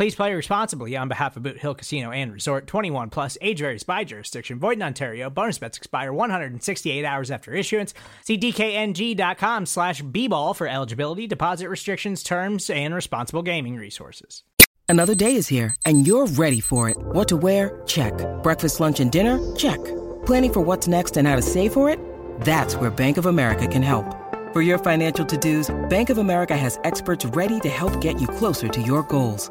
Please play responsibly on behalf of Boot Hill Casino and Resort 21 plus age varies by jurisdiction. Void in Ontario. Bonus bets expire 168 hours after issuance. See DKNG.com slash B ball for eligibility, deposit restrictions, terms, and responsible gaming resources. Another day is here, and you're ready for it. What to wear? Check. Breakfast, lunch, and dinner? Check. Planning for what's next and how to save for it? That's where Bank of America can help. For your financial to-dos, Bank of America has experts ready to help get you closer to your goals.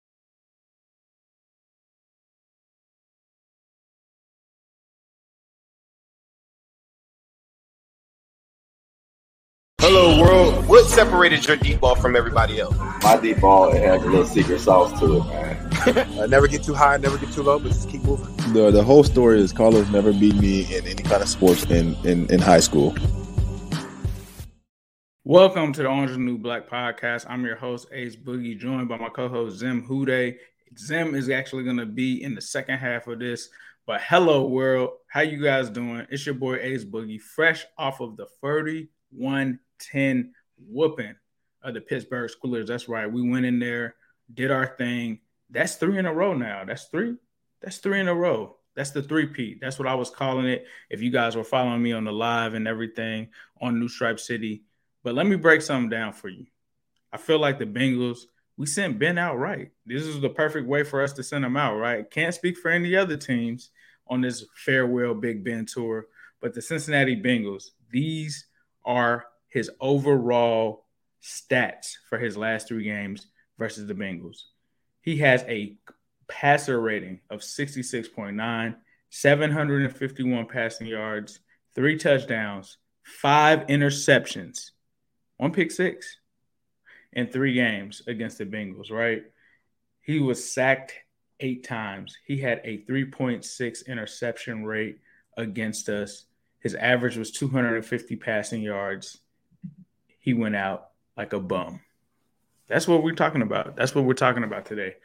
What separated your deep ball from everybody else? My deep ball it has a little secret sauce to it, man. uh, never get too high, never get too low, but just keep moving. The the whole story is Carlos never beat me in any kind of sports in in, in high school. Welcome to the Orange and New Black podcast. I'm your host Ace Boogie, joined by my co-host Zim Hude. Zim is actually going to be in the second half of this. But hello, world. How you guys doing? It's your boy Ace Boogie, fresh off of the 31 10 whooping of the Pittsburgh Steelers. That's right. We went in there, did our thing. That's three in a row now. That's three. That's three in a row. That's the three P. That's what I was calling it. If you guys were following me on the live and everything on New Stripe City. But let me break something down for you. I feel like the Bengals, we sent Ben out right. This is the perfect way for us to send him out, right? Can't speak for any other teams on this farewell Big Ben tour, but the Cincinnati Bengals, these are his overall stats for his last three games versus the Bengals. He has a passer rating of 66.9, 751 passing yards, three touchdowns, five interceptions, one pick six in three games against the Bengals, right? He was sacked eight times. He had a 3.6 interception rate against us. His average was 250 passing yards he went out like a bum. That's what we're talking about. That's what we're talking about today.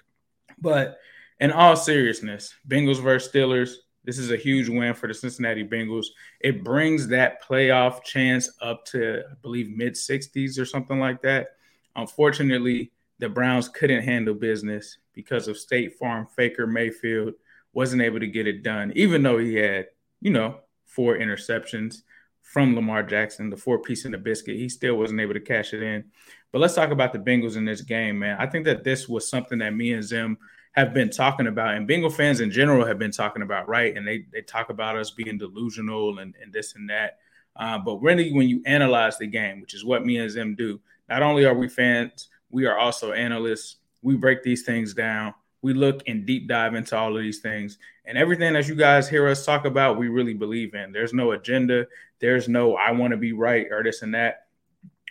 But in all seriousness, Bengals versus Steelers, this is a huge win for the Cincinnati Bengals. It brings that playoff chance up to, I believe, mid 60s or something like that. Unfortunately, the Browns couldn't handle business because of State Farm Baker Mayfield wasn't able to get it done, even though he had, you know, four interceptions from Lamar Jackson, the four piece in the biscuit. He still wasn't able to cash it in. But let's talk about the Bengals in this game, man. I think that this was something that me and Zim have been talking about, and Bengal fans in general have been talking about, right? And they they talk about us being delusional and, and this and that. Uh, but really, when you analyze the game, which is what me and Zim do, not only are we fans, we are also analysts. We break these things down. We look and deep dive into all of these things. And everything that you guys hear us talk about, we really believe in. There's no agenda. There's no, I want to be right or this and that.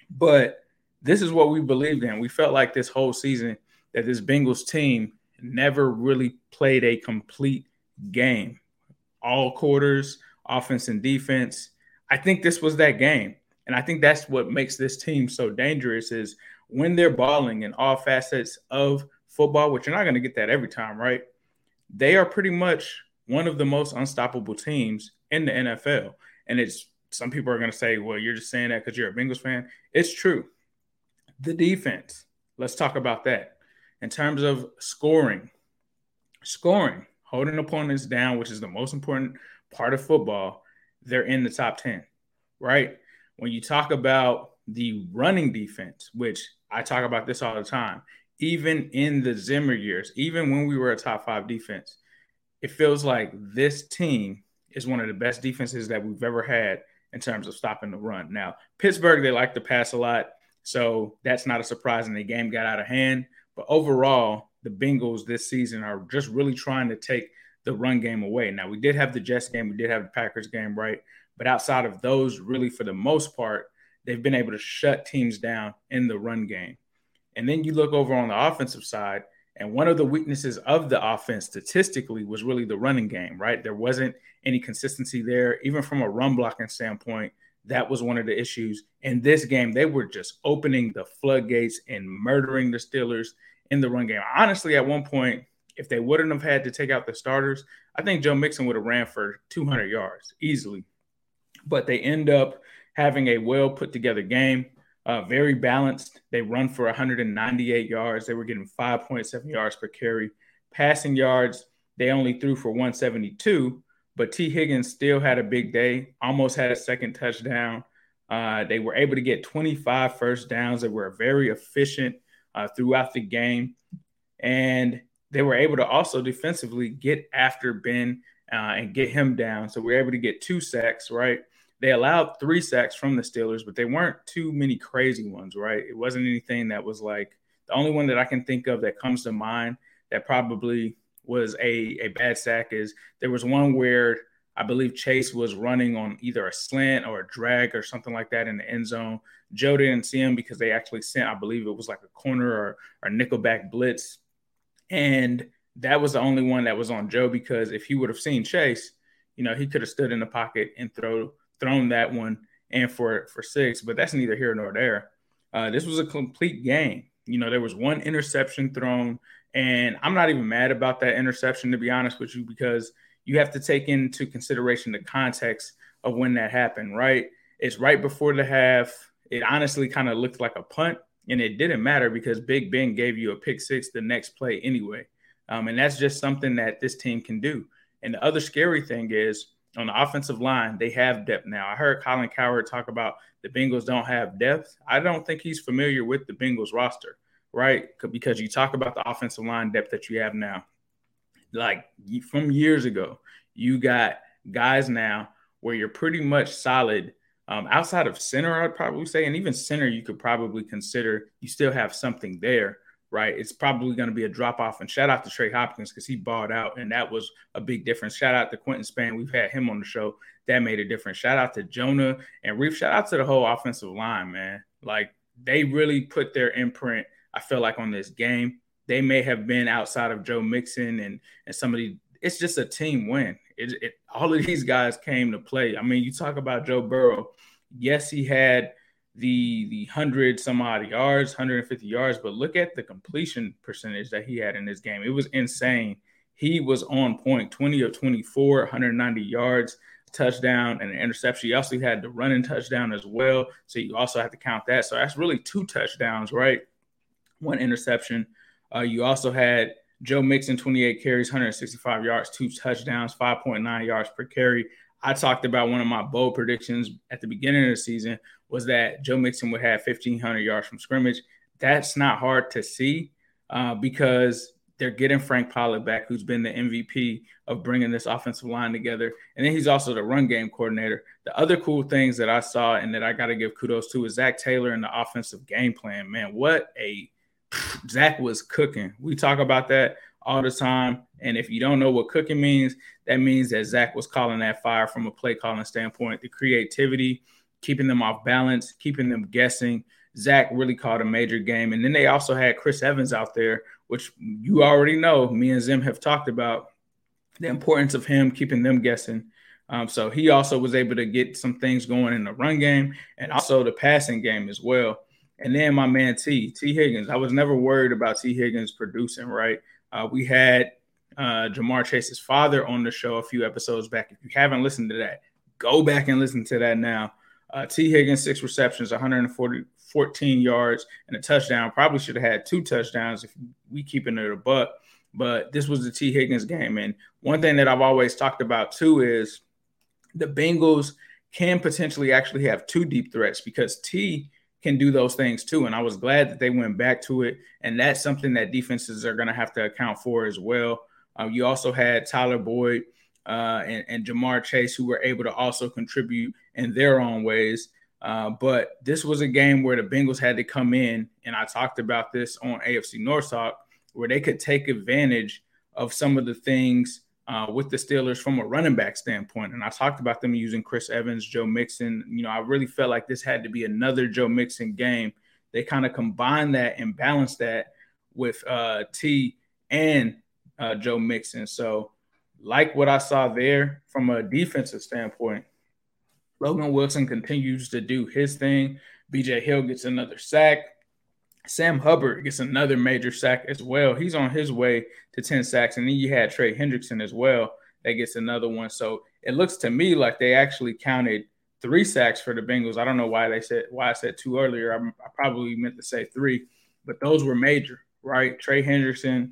But this is what we believed in. We felt like this whole season that this Bengals team never really played a complete game. All quarters, offense and defense. I think this was that game. And I think that's what makes this team so dangerous is when they're balling in all facets of football, which you're not going to get that every time, right? They are pretty much one of the most unstoppable teams in the NFL. And it's some people are going to say, well, you're just saying that because you're a Bengals fan. It's true. The defense, let's talk about that. In terms of scoring, scoring, holding opponents down, which is the most important part of football, they're in the top 10, right? when you talk about the running defense, which I talk about this all the time, even in the Zimmer years, even when we were a top five defense, it feels like this team is one of the best defenses that we've ever had in terms of stopping the run. Now, Pittsburgh, they like to pass a lot. So that's not a surprise. And the game got out of hand. But overall, the Bengals this season are just really trying to take the run game away. Now, we did have the Jets game, we did have the Packers game, right? But outside of those, really for the most part, they've been able to shut teams down in the run game. And then you look over on the offensive side, and one of the weaknesses of the offense statistically was really the running game, right? There wasn't any consistency there, even from a run blocking standpoint. That was one of the issues. In this game, they were just opening the floodgates and murdering the Steelers in the run game. Honestly, at one point, if they wouldn't have had to take out the starters, I think Joe Mixon would have ran for 200 yards easily. But they end up having a well put together game, uh, very balanced. They run for 198 yards. They were getting 5.7 yards per carry. Passing yards, they only threw for 172, but Tee Higgins still had a big day, almost had a second touchdown. Uh, they were able to get 25 first downs. They were very efficient uh, throughout the game. And they were able to also defensively get after Ben uh, and get him down. So we are able to get two sacks, right? They allowed three sacks from the Steelers, but they weren't too many crazy ones, right? It wasn't anything that was like the only one that I can think of that comes to mind that probably was a, a bad sack is there was one where I believe Chase was running on either a slant or a drag or something like that in the end zone. Joe didn't see him because they actually sent, I believe it was like a corner or, or nickelback blitz. And that was the only one that was on Joe because if he would have seen Chase, you know, he could have stood in the pocket and throw thrown that one and for for six. But that's neither here nor there. Uh, this was a complete game. You know, there was one interception thrown and I'm not even mad about that interception, to be honest with you, because you have to take into consideration the context of when that happened, right? It's right before the half. It honestly kind of looked like a punt, and it didn't matter because Big Ben gave you a pick six the next play anyway. Um, and that's just something that this team can do. And the other scary thing is on the offensive line, they have depth now. I heard Colin Cowherd talk about the Bengals don't have depth. I don't think he's familiar with the Bengals roster right? Because you talk about the offensive line depth that you have now. Like from years ago, you got guys now where you're pretty much solid. Um, outside of center, I'd probably say, and even center, you could probably consider you still have something there, right? It's probably going to be a drop off. And shout out to Trey Hopkins because he bought out, and that was a big difference. Shout out to Quinton Spain. We've had him on the show. That made a difference. Shout out to Jonah and Reiff. Shout out to the whole offensive line, man. Like they really put their imprint I feel like on this game. They may have been outside of Joe Mixon and and somebody. It's just a team win. It, it all of these guys came to play. I mean, you talk about Joe Burrow. Yes, he had the the hundred some odd yards, 150 yards, but look at the completion percentage that he had in this game. It was insane. He was on point, 20 of 24, 190 yards, touchdown, and an interception. He also had the running touchdown as well. So you also have to count that. So that's really two touchdowns, right? one interception. Uh, you also had Joe Mixon, 28 carries, 165 yards, two touchdowns, 5.9 yards per carry. I talked about one of my bold predictions at the beginning of the season was that Joe Mixon would have 1,500 yards from scrimmage. That's not hard to see uh, because they're getting Frank Pollack back, who's been the MVP of bringing this offensive line together. And then he's also the run game coordinator. The other cool things that I saw and that I got to give kudos to is Zac Taylor and the offensive game plan. Man, what a Zac was cooking. We talk about that all the time. And if you don't know what cooking means, that means that Zac was calling that fire from a play calling standpoint. The creativity, keeping them off balance, keeping them guessing. Zac really called a major game. And then they also had Chris Evans out there, which you already know. Me and Zim have talked about the importance of him keeping them guessing. Um, so he also was able to get some things going in the run game and also the passing game as well. And then my man T, Tee Higgins. I was never worried about Tee Higgins producing, right? Uh, we had uh, Ja'Marr Chase's father on the show a few episodes back. If you haven't listened to that, go back and listen to that now. Uh, Tee Higgins, six receptions, 140, 14 yards, and a touchdown. Probably should have had two touchdowns if we keeping it a buck. But this was the Tee Higgins game. And one thing that I've always talked about too is the Bengals can potentially actually have two deep threats because T can do those things too. And I was glad that they went back to it. And that's something that defenses are going to have to account for as well. Um, you also had Tyler Boyd uh, and, and, Ja'Marr Chase who were able to also contribute in their own ways. Uh, but this was a game where the Bengals had to come in, and I talked about this on AFC North Talk, where they could take advantage of some of the things uh, with the Steelers from a running back standpoint. And I talked about them using Chris Evans, Joe Mixon. You know, I really felt like this had to be another Joe Mixon game. They kind of combined that and balanced that with uh, T and uh, Joe Mixon. So, like what I saw there from a defensive standpoint, Logan Wilson continues to do his thing. BJ Hill gets another sack. Sam Hubbard gets another major sack as well. He's on his way to 10 sacks. And then you had Trey Hendrickson as well that gets another one. So it looks to me like they actually counted three sacks for the Bengals. I don't know why they said why I said two earlier. I, I probably meant to say three, but those were major, right? Trey Hendrickson.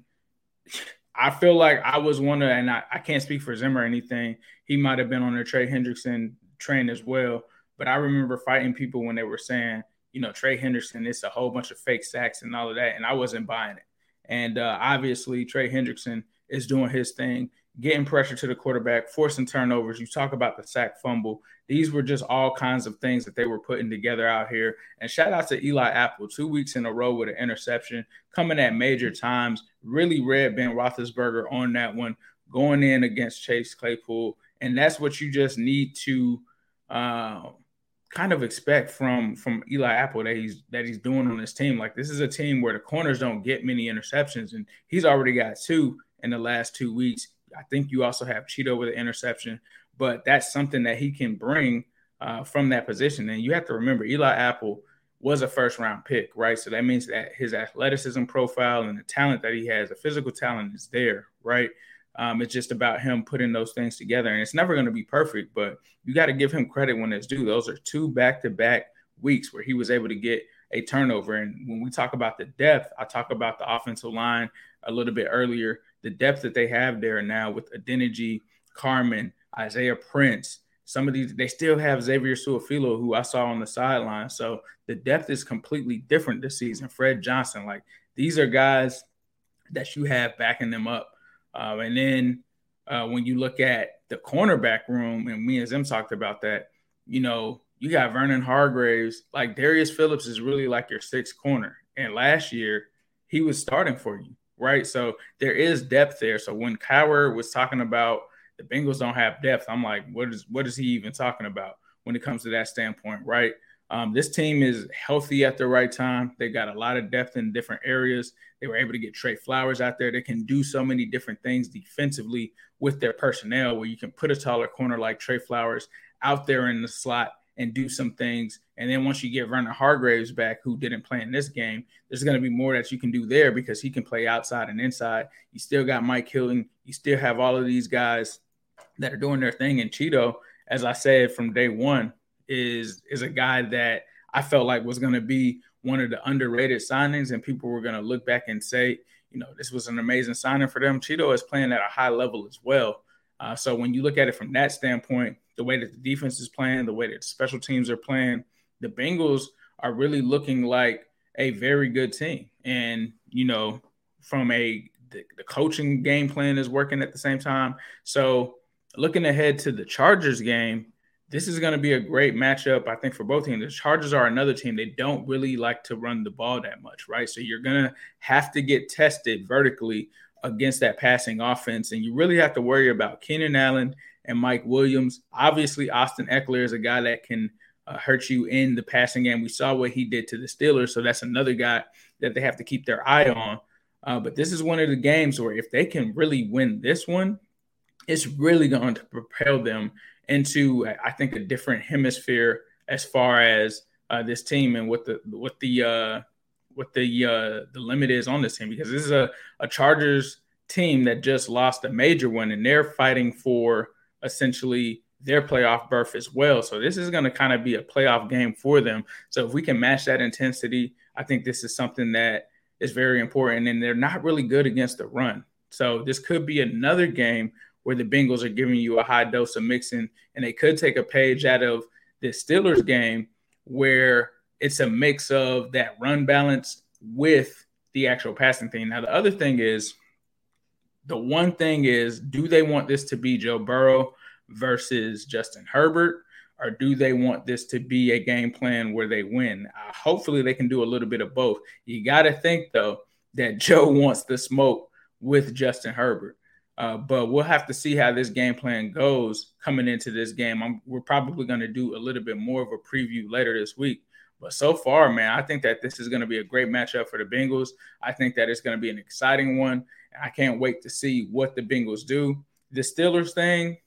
I feel like I was one of, and I, I can't speak for Zimmer or anything. He might have been on the Trey Hendrickson train as well. But I remember fighting people when they were saying you know, Trey Henderson, it's a whole bunch of fake sacks and all of that. And I wasn't buying it. And uh, obviously, Trey Hendrickson is doing his thing, getting pressure to the quarterback, forcing turnovers. You talk about the sack fumble. These were just all kinds of things that they were putting together out here. And shout out to Eli Apple, two weeks in a row with an interception, coming at major times. Really read Ben Roethlisberger on that one, going in against Chase Claypool. And that's what you just need to. Uh, kind of expect from from Eli Apple that he's that he's doing on this team. Like this is a team where the corners don't get many interceptions, and he's already got two in the last two weeks. I think you also have Cheeto with an interception, but that's something that he can bring uh, from that position. And you have to remember, Eli Apple was a first round pick, right? So that means that his athleticism profile and the talent that he has, the physical talent is there, right? Um, it's just about him putting those things together, and it's never going to be perfect, but you got to give him credit when it's due. Those are two back-to-back weeks where he was able to get a turnover. And when we talk about the depth, I talk about the offensive line a little bit earlier. The depth that they have there now with Adeniji, Carman, Isaiah Prince, some of these they still have Xavier Su'a-Filo, who I saw on the sideline. So the depth is completely different this season. Fred Johnson, like these are guys that you have backing them up. Um, and then uh, when you look at the cornerback room, and me and Zim talked about that, you know, you got Vernon Hargreaves, like Darius Phillips is really like your sixth corner. And last year, he was starting for you, right? So there is depth there. So when Cowherd was talking about the Bengals don't have depth, I'm like, what is what is he even talking about when it comes to that standpoint, right? Um, this team is healthy at the right time. They got a lot of depth in different areas. They were able to get Tre Flowers out there. They can do so many different things defensively with their personnel where you can put a taller corner like Tre Flowers out there in the slot and do some things. And then once you get Vernon Hargreaves back, who didn't play in this game, there's going to be more that you can do there because he can play outside and inside. You still got Mike Hilton. You still have all of these guys that are doing their thing. And Cheeto, as I said from day one, is is a guy that I felt like was going to be one of the underrated signings, and people were going to look back and say, you know, this was an amazing signing for them. Cheeto is playing at a high level as well. Uh, so when you look at it from that standpoint, the way that the defense is playing, the way that special teams are playing, the Bengals are really looking like a very good team. And you know, from a the, the coaching game plan is working at the same time. So looking ahead to the Chargers game, this is going to be a great matchup, I think, for both teams. The Chargers are another team. They don't really like to run the ball that much, right? So you're going to have to get tested vertically against that passing offense. And you really have to worry about Keenan Allen and Mike Williams. Obviously, Austin Ekeler is a guy that can uh, hurt you in the passing game. We saw what he did to the Steelers. So that's another guy that they have to keep their eye on. Uh, but this is one of the games where if they can really win this one, it's really going to propel them into I think a different hemisphere as far as uh, this team and what the what the uh, what the uh, the limit is on this team because this is a, a Chargers team that just lost a major one and they're fighting for essentially their playoff berth as well. So this is going to kind of be a playoff game for them. So if we can match that intensity, I think this is something that is very important. And they're not really good against the run. So this could be another game where the Bengals are giving you a high dose of Mixon, and they could take a page out of the Steelers game where it's a mix of that run balance with the actual passing thing. Now, the other thing is the one thing is, do they want this to be Joe Burrow versus Justin Herbert? Or do they want this to be a game plan where they win? Uh, hopefully, they can do a little bit of both. You got to think, though, that Joe wants the smoke with Justin Herbert. Uh, but we'll have to see how this game plan goes coming into this game. I'm, we're probably going to do a little bit more of a preview later this week. But so far, man, I think that this is going to be a great matchup for the Bengals. I think that it's going to be an exciting one. I can't wait to see what the Bengals do. The Steelers thing,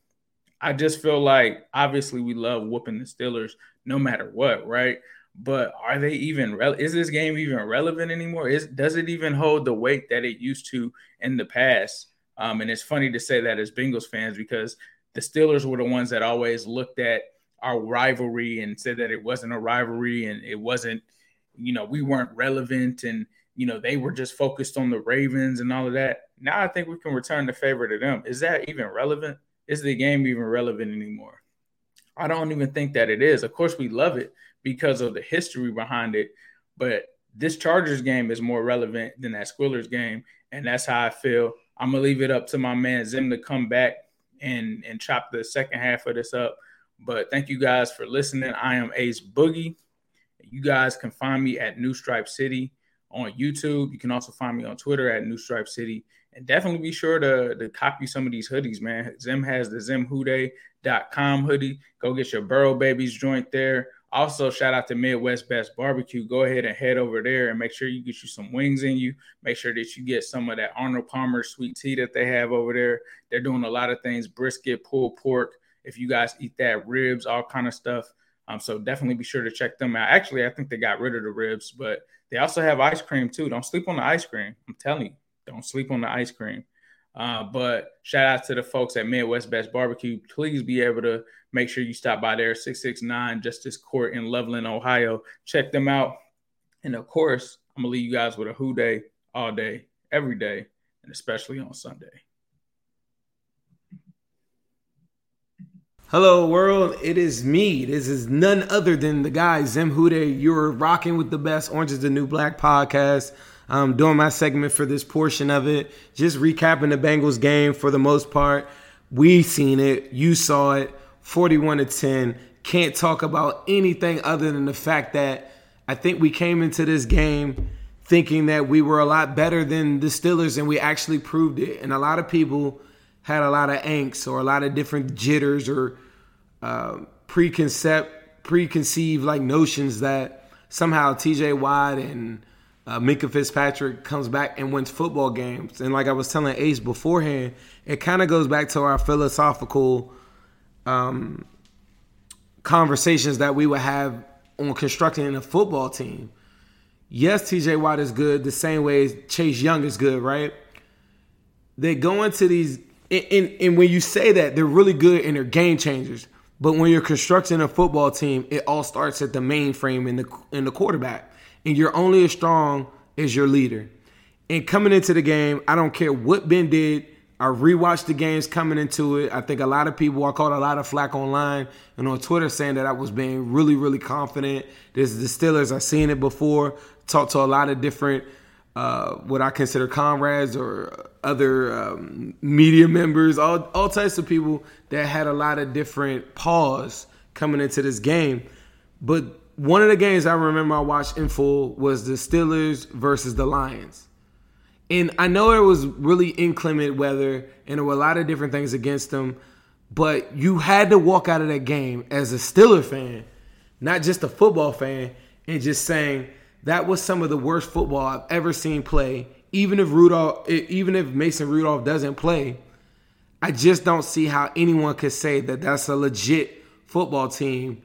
I just feel like obviously we love whooping the Steelers no matter what, right? But are they even re- is this game even relevant anymore? Is does it even hold the weight that it used to in the past? Um, and it's funny to say that as Bengals fans because the Steelers were the ones that always looked at our rivalry and said that it wasn't a rivalry and it wasn't, you know, we weren't relevant and you know they were just focused on the Ravens and all of that. Now I think we can return the favor to them. Is that even relevant? Is the game even relevant anymore? I don't even think that it is. Of course, we love it because of the history behind it, but this Chargers game is more relevant than that Squillers game, and that's how I feel. I'm gonna leave it up to my man Zim to come back and and chop the second half of this up. But thank you guys for listening. I am Ace Boogie. You guys can find me at New Stripe City on YouTube. You can also find me on Twitter at New Stripe City. And definitely be sure to, to copy some of these hoodies, man. Zim has the zimhude.com hoodie. Go get your Burrow Babies joint there. Also, shout out to Midwest Best Barbecue. Go ahead and head over there and make sure you get you some wings in you. Make sure that you get some of that Arnold Palmer sweet tea that they have over there. They're doing a lot of things brisket, pulled pork, if you guys eat that, ribs, all kind of stuff. Um, so definitely be sure to check them out. Actually, I think they got rid of the ribs, but they also have ice cream too. Don't sleep on the ice cream. I'm telling you, don't sleep on the ice cream. Uh, but shout out to the folks at Midwest Best Barbecue. Please be able to make sure you stop by there, 669 Justice Court in Loveland, Ohio. Check them out. And of course, I'm gonna leave you guys with a who day all day, every day, and especially on Sunday. Hello, world. It is me. This is none other than the guy, Zim Hude. You're rocking with the best Orange is the New Black podcast. I'm doing my segment for this portion of it. Just recapping the Bengals game for the most part. We seen it. You saw it. 41 to 10. Can't talk about anything other than the fact that I think we came into this game thinking that we were a lot better than the Steelers, and we actually proved it. And a lot of people had a lot of angst or a lot of different jitters or uh, preconcept preconceived like notions that somehow TJ Watt and uh, Minkah Fitzpatrick comes back and wins football games. And like I was telling Ace beforehand, it kind of goes back to our philosophical um, conversations that we would have on constructing a football team. Yes, TJ Watt is good the same way Chase Young is good, right? They go into these and, and, and, when you say that, they're really good and they're game changers. But when you're constructing a football team, it all starts at the mainframe in the in the quarterback, and you're only as strong as your leader. And coming into the game, I don't care what Ben did. I rewatched the games coming into it. I think a lot of people, I caught a lot of flack online and on Twitter saying that I was being really, really confident. This is the Steelers. I've seen it before. Talked to a lot of different uh, what I consider comrades or other um, media members, all, all types of people that had a lot of different pause coming into this game. But one of the games I remember I watched in full was the Steelers versus the Lions. And I know it was really inclement weather and there were a lot of different things against them, but you had to walk out of that game as a Steeler fan, not just a football fan, and just saying, that was some of the worst football I've ever seen play. Even if Rudolph, even if Mason Rudolph doesn't play, I just don't see how anyone could say that that's a legit football team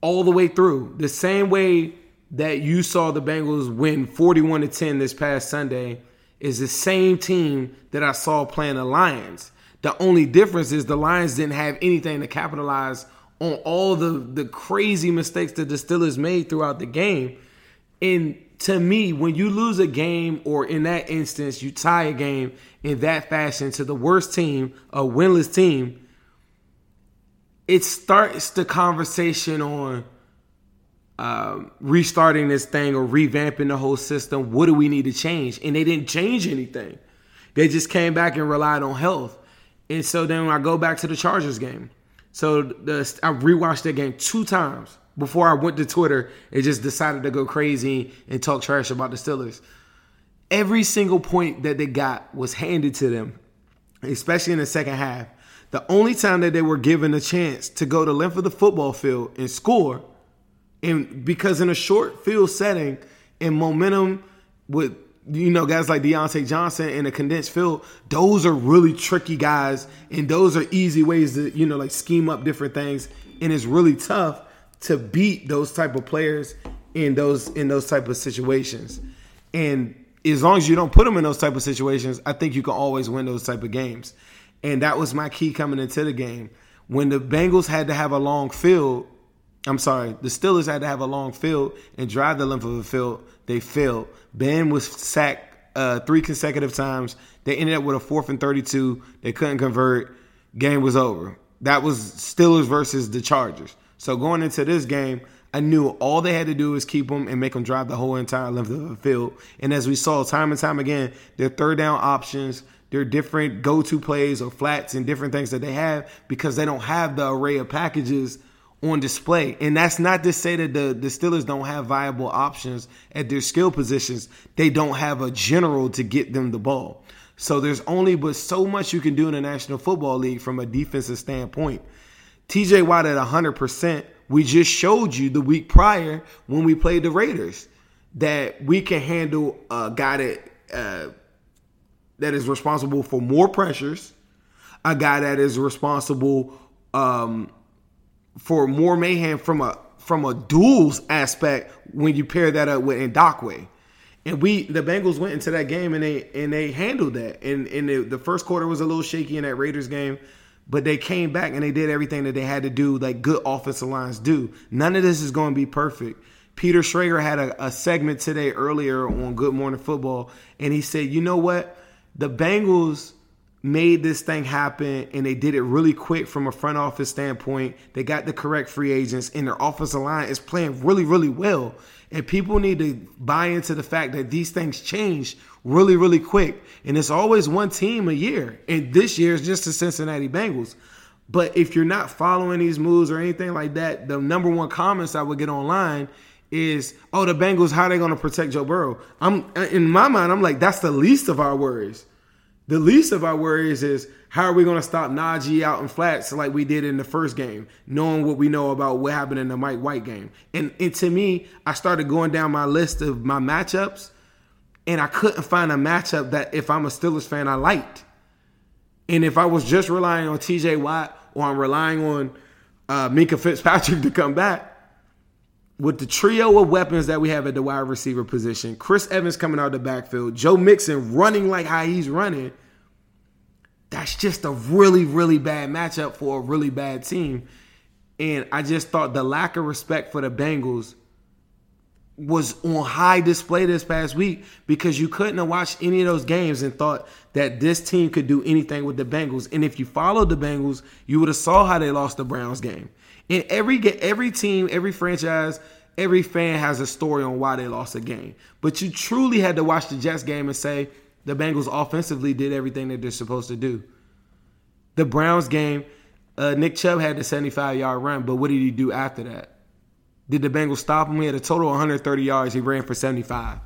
all the way through. The same way that you saw the Bengals win 41 to 10 this past Sunday is the same team that I saw playing the Lions. The only difference is the Lions didn't have anything to capitalize on all the the crazy mistakes that the Steelers made throughout the game. And to me, when you lose a game or in that instance you tie a game in that fashion to the worst team, a winless team, it starts the conversation on um, restarting this thing or revamping the whole system. What do we need to change? And they didn't change anything. They just came back and relied on health. And so then I go back to the Chargers game. So the I rewatched that game two times before I went to Twitter and just decided to go crazy and talk trash about the Steelers. Every single point that they got was handed to them, especially in the second half. The only time that they were given a chance to go the length of the football field and score, and because in a short field setting and momentum with you know guys like Diontae Johnson in a condensed field, those are really tricky guys, and those are easy ways to you know like scheme up different things, and it's really tough to beat those type of players in those in those type of situations. And as long as you don't put them in those type of situations, I think you can always win those type of games. And that was my key coming into the game. When the Bengals had to have a long field, I'm sorry, the Steelers had to have a long field and drive the length of the field, they failed. Ben was sacked uh, three consecutive times. They ended up with a fourth and 32. They couldn't convert. Game was over. That was Steelers versus the Chargers. So going into this game, I knew all they had to do was keep them and make them drive the whole entire length of the field. And as we saw time and time again, their third down options, their different go-to plays or flats and different things that they have because they don't have the array of packages on display. And that's not to say that the, the Steelers don't have viable options at their skill positions. They don't have a general to get them the ball. So there's only but so much you can do in the National Football League from a defensive standpoint. TJ Watt at 100%. We just showed you the week prior when we played the Raiders that we can handle a guy that uh, that is responsible for more pressures, a guy that is responsible um, for more mayhem from a from a duels aspect when you pair that up with Ngakoue. And we the Bengals went into that game and they and they handled that. And and the, the first quarter was a little shaky in that Raiders game. But they came back and they did everything that they had to do, like good offensive lines do. None of this is going to be perfect. Peter Schrager had a, a segment today earlier on Good Morning Football, and he said, you know what? The Bengals made this thing happen and they did it really quick from a front office standpoint. They got the correct free agents and their offensive line is playing really, really well. And people need to buy into the fact that these things change really, really quick. And it's always one team a year. And this year is just the Cincinnati Bengals. But if you're not following these moves or anything like that, the number one comments I would get online is, "Oh, the Bengals, how are they going to protect Joe Burrow?" I'm in my mind, I'm like, that's the least of our worries. The least of our worries is how are we going to stop Najee out in flats like we did in the first game, knowing what we know about what happened in the Mike White game. And, and to me, I started going down my list of my matchups and I couldn't find a matchup that if I'm a Steelers fan I liked. And if I was just relying on TJ Watt or I'm relying on uh, Minkah Fitzpatrick to come back, with the trio of weapons that we have at the wide receiver position, Chris Evans coming out of the backfield, Joe Mixon running like how he's running, that's just a really, really bad matchup for a really bad team. And I just thought the lack of respect for the Bengals was on high display this past week because you couldn't have watched any of those games and thought that this team could do anything with the Bengals. And if you followed the Bengals, you would have saw how they lost the Browns game. And every every team, every franchise, every fan has a story on why they lost a game. But you truly had to watch the Jets game and say the Bengals offensively did everything that they're supposed to do. The Browns game, uh, Nick Chubb had the 75 yard run, but what did he do after that? Did the Bengals stop him? He had a total of 130 yards. He ran for 75.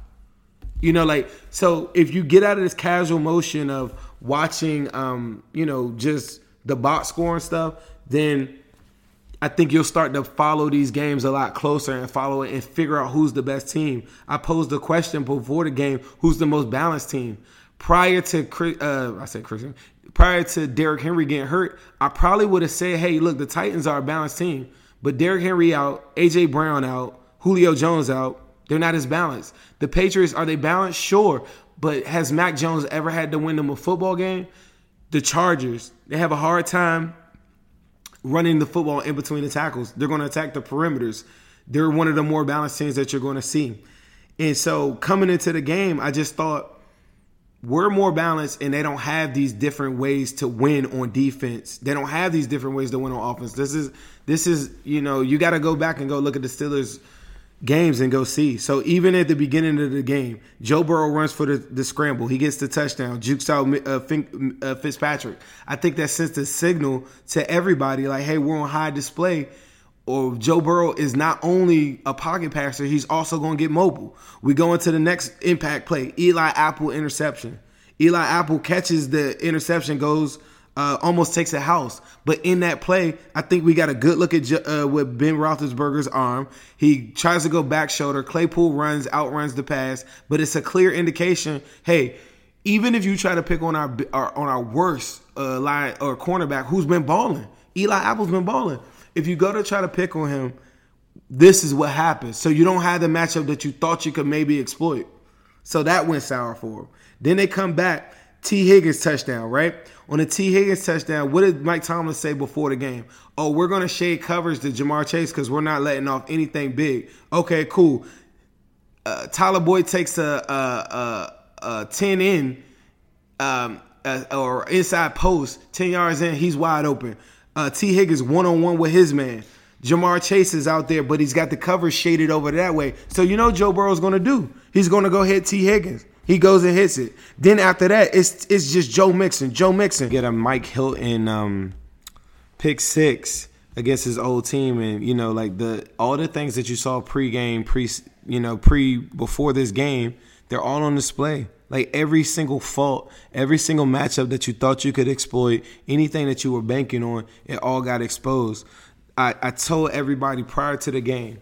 You know, like so. If you get out of this casual motion of watching, um, you know, just the box score and stuff, then I think you'll start to follow these games a lot closer and follow it and figure out who's the best team. I posed the question before the game: Who's the most balanced team? Prior to uh, I said Christian, prior to Derrick Henry getting hurt, I probably would have said, "Hey, look, the Titans are a balanced team." But Derrick Henry out, AJ Brown out, Julio Jones out. They're not as balanced. The Patriots are they balanced? Sure, but has Mac Jones ever had to win them a football game? The Chargers they have a hard time running the football in between the tackles. They're going to attack the perimeters. They're one of the more balanced teams that you're going to see. And so coming into the game, I just thought we're more balanced and they don't have these different ways to win on defense. They don't have these different ways to win on offense. This is this is, you know, you got to go back and go look at the Steelers games and go see. So even at the beginning of the game, Joe Burrow runs for the, the scramble. He gets the touchdown, jukes out uh, Fink, uh, Fitzpatrick. I think that sends the signal to everybody like, hey, we're on high display. Or Joe Burrow is not only a pocket passer, he's also going to get mobile. We go into the next impact play Eli Apple interception. Eli Apple catches the interception, goes uh, almost takes a house. But in that play, I think we got a good look at uh, with Ben Roethlisberger's arm. He tries to go back shoulder. Claypool runs, outruns the pass, but it's a clear indication. Hey, even if you try to pick on our, our on our worst uh, line or cornerback who's been balling, Eli Apple's been balling. If you go to try to pick on him, this is what happens. So you don't have the matchup that you thought you could maybe exploit. So that went sour for him. Then they come back. Tee Higgins touchdown, right? On the Tee Higgins touchdown, what did Mike Tomlin say before the game? Oh, we're going to shade coverage to Ja'Marr Chase because we're not letting off anything big. Okay, cool. Uh, Tyler Boyd takes a, a, a, a 10 in um, or inside post, 10 yards in, he's wide open. Uh, Tee Higgins one on one with his man. Ja'Marr Chase is out there, but he's got the cover shaded over that way. So you know Joe Burrow's going to do. He's going to go hit Tee Higgins. He goes and hits it. Then after that, it's it's just Joe Mixon. Joe Mixon get a Mike Hilton um, pick six against his old team, and you know like the all the things that you saw pregame, pre you know pre before this game, they're all on display. Like every single fault, every single matchup that you thought you could exploit, anything that you were banking on, it all got exposed. I, I told everybody prior to the game,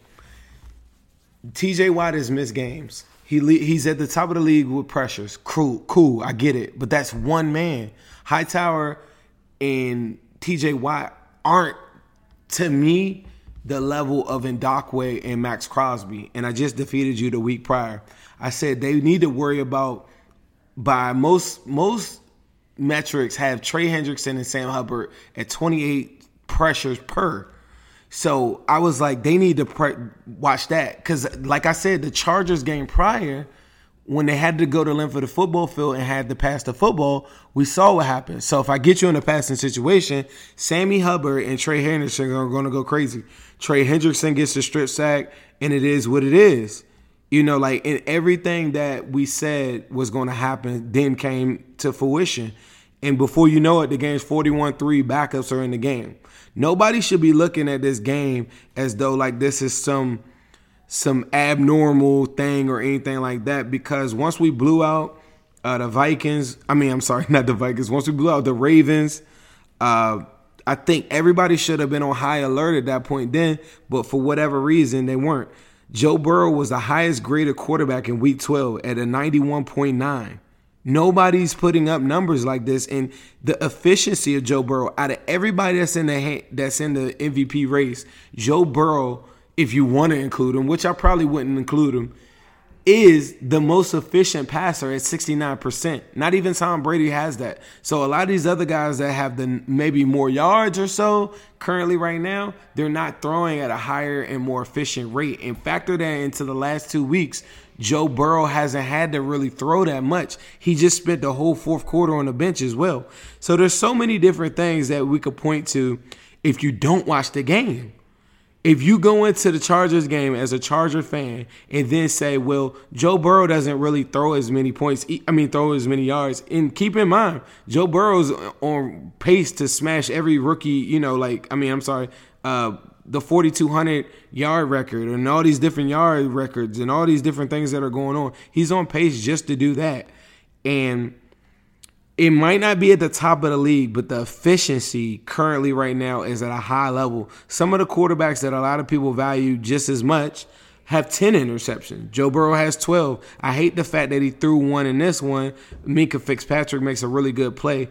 TJ Watt has missed games. He he's at the top of the league with pressures. Cool, cool, I get it. But that's one man. Hightower and TJ Watt aren't to me the level of Ngakoue and Maxx Crosby. And I just defeated you the week prior. I said they need to worry about by most most metrics have Trey Hendrickson and Sam Hubbard at 28 pressures per. So I was like, they need to watch that because, like I said, the Chargers game prior, when they had to go to length of the football field and had to pass the football, we saw what happened. So if I get you in a passing situation, Sammy Hubbard and Trey Hendrickson are going to go crazy. Trey Hendrickson gets the strip sack, and it is what it is. You know, like everything that we said was going to happen then came to fruition. And before you know it, the game's 41 3, backups are in the game. Nobody should be looking at this game as though like this is some some abnormal thing or anything like that because once we blew out uh, the Vikings, I mean, I'm sorry, not the Vikings. Once we blew out the Ravens, uh, I think everybody should have been on high alert at that point then, but for whatever reason, they weren't. Joe Burrow was the highest graded quarterback in week 12 at a 91.9. Nobody's putting up numbers like this, and the efficiency of Joe Burrow out of everybody that's in the that's in the MVP race, Joe Burrow, if you want to include him, which I probably wouldn't include him, is the most efficient passer at 69%. Not even Tom Brady has that. So a lot of these other guys that have the maybe more yards or so currently right now, they're not throwing at a higher and more efficient rate. And factor that into the last two weeks, Joe Burrow hasn't had to really throw that much. He just spent the whole fourth quarter on the bench as well. So there's so many different things that we could point to if you don't watch the game. If you go into the Chargers game as a Charger fan and then say, well, Joe Burrow doesn't really throw as many points, I mean, throw as many yards. And keep in mind, Joe Burrow's on pace to smash every rookie, you know, like, I mean, I'm sorry, uh, the 4200 yard record and all these different yard records and all these different things that are going on. He's on pace just to do that. And it might not be at the top of the league, but the efficiency currently right now is at a high level. Some of the quarterbacks that a lot of people value just as much have 10 interceptions. Joe Burrow has 12. I hate the fact that he threw one in this one. Minkah Fitzpatrick makes a really good play.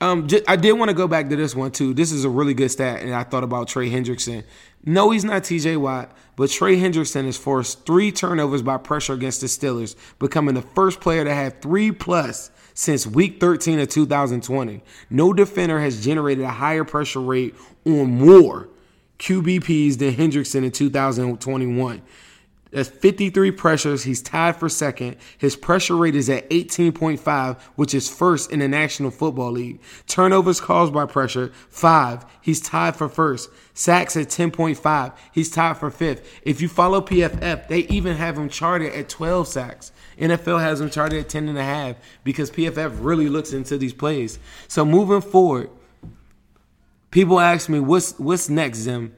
Um, just, I did want to go back to this one too. This is a really good stat, and I thought about Trey Hendrickson. No, he's not TJ Watt, but Trey Hendrickson has forced three turnovers by pressure against the Steelers, becoming the first player to have three plus since week 13 of 2020. No defender has generated a higher pressure rate on more QBPs than Hendrickson in 2021. That's 53 pressures. He's tied for second. His pressure rate is at 18.5, which is first in the National Football League. Turnovers caused by pressure, five. He's tied for first. Sacks at 10.5. He's tied for fifth. If you follow PFF, they even have him charted at 12 sacks. NFL has him charted at 10 and a half because PFF really looks into these plays. So moving forward, people ask me, what's what's next, Zim?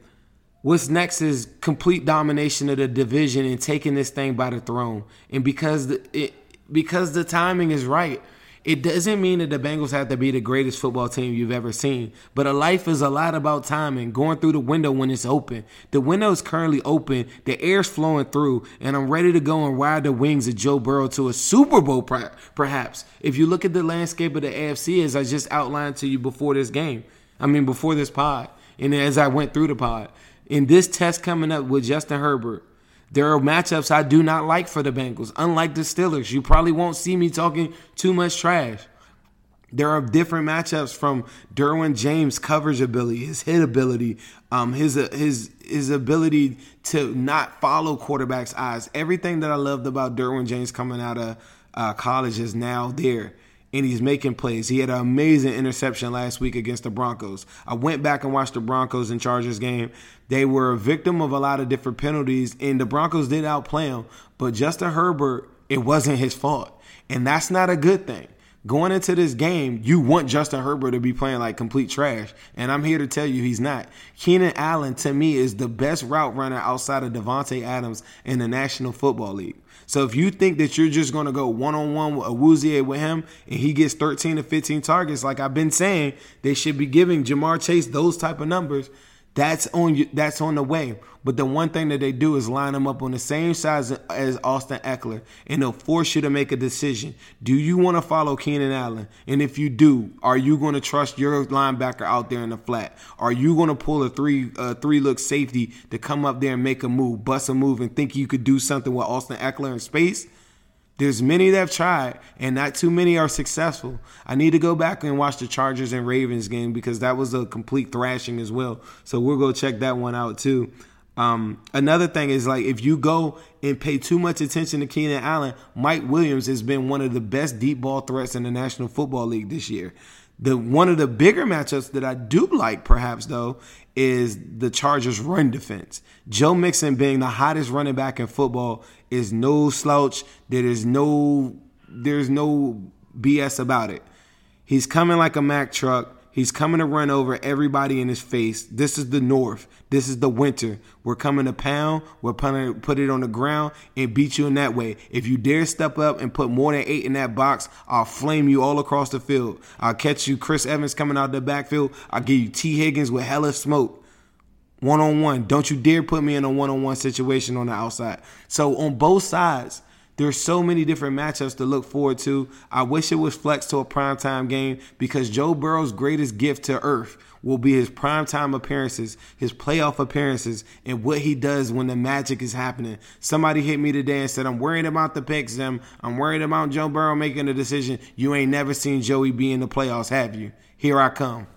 What's next is complete domination of the division and taking this thing by the throne. And because the, it because the timing is right, it doesn't mean that the Bengals have to be the greatest football team you've ever seen. But a life is a lot about timing, going through the window when it's open. The window is currently open, the air's flowing through, and I'm ready to go and ride the wings of Joe Burrow to a Super Bowl, perhaps. If you look at the landscape of the AFC, as I just outlined to you before this game, I mean, before this pod, and as I went through the pod, in this test coming up with Justin Herbert, there are matchups I do not like for the Bengals. Unlike the Steelers, you probably won't see me talking too much trash. There are different matchups from Derwin James' coverage ability, his hit ability, um, his his his ability to not follow quarterbacks' eyes. Everything that I loved about Derwin James coming out of uh, college is now there and he's making plays. He had an amazing interception last week against the Broncos. I went back and watched the Broncos and Chargers game. They were a victim of a lot of different penalties, and the Broncos did outplay them. But Justin Herbert, it wasn't his fault, and that's not a good thing. Going into this game, you want Justin Herbert to be playing like complete trash, and I'm here to tell you he's not. Keenan Allen, to me, is the best route runner outside of Davante Adams in the National Football League. So if you think that you're just going to go one on one with Awuzie with him and he gets 13 to 15 targets, like I've been saying, they should be giving Ja'Marr Chase those type of numbers. That's on you. That's on the way. But the one thing that they do is line them up on the same size as Austin Ekeler, and they'll force you to make a decision. Do you want to follow Keenan Allen? And if you do, are you going to trust your linebacker out there in the flat? Are you going to pull a three three look safety to come up there and make a move, bust a move, and think you could do something with Austin Ekeler in space? There's many that have tried, and not too many are successful. I need to go back and watch the Chargers and Ravens game because that was a complete thrashing as well. So we'll go check that one out too. Um, another thing is like if you go and pay too much attention to Keenan Allen, Mike Williams has been one of the best deep ball threats in the National Football League this year. The one of the bigger matchups that I do like, perhaps though, is the Chargers' run defense. Joe Mixon being the hottest running back in football is no slouch. There is no there's no BS about it. He's coming like a Mack truck. He's coming to run over everybody in his face. This is the North. This is the winter. We're coming to pound. We're putting put it on the ground and beat you in that way. If you dare step up and put more than eight in that box, I'll flame you all across the field. I'll catch you, Chris Evans coming out the backfield. I'll give you Tee Higgins with hella smoke. One on one. Don't you dare put me in a one on one situation on the outside. So on both sides, there's so many different matchups to look forward to. I wish it was flexed to a primetime game because Joe Burrow's greatest gift to earth will be his primetime appearances, his playoff appearances, and what he does when the magic is happening. Somebody hit me today and said, I'm worried about the picks, them. I'm worried about Joe Burrow making a decision. You ain't never seen Joey be in the playoffs, have you? Here I come.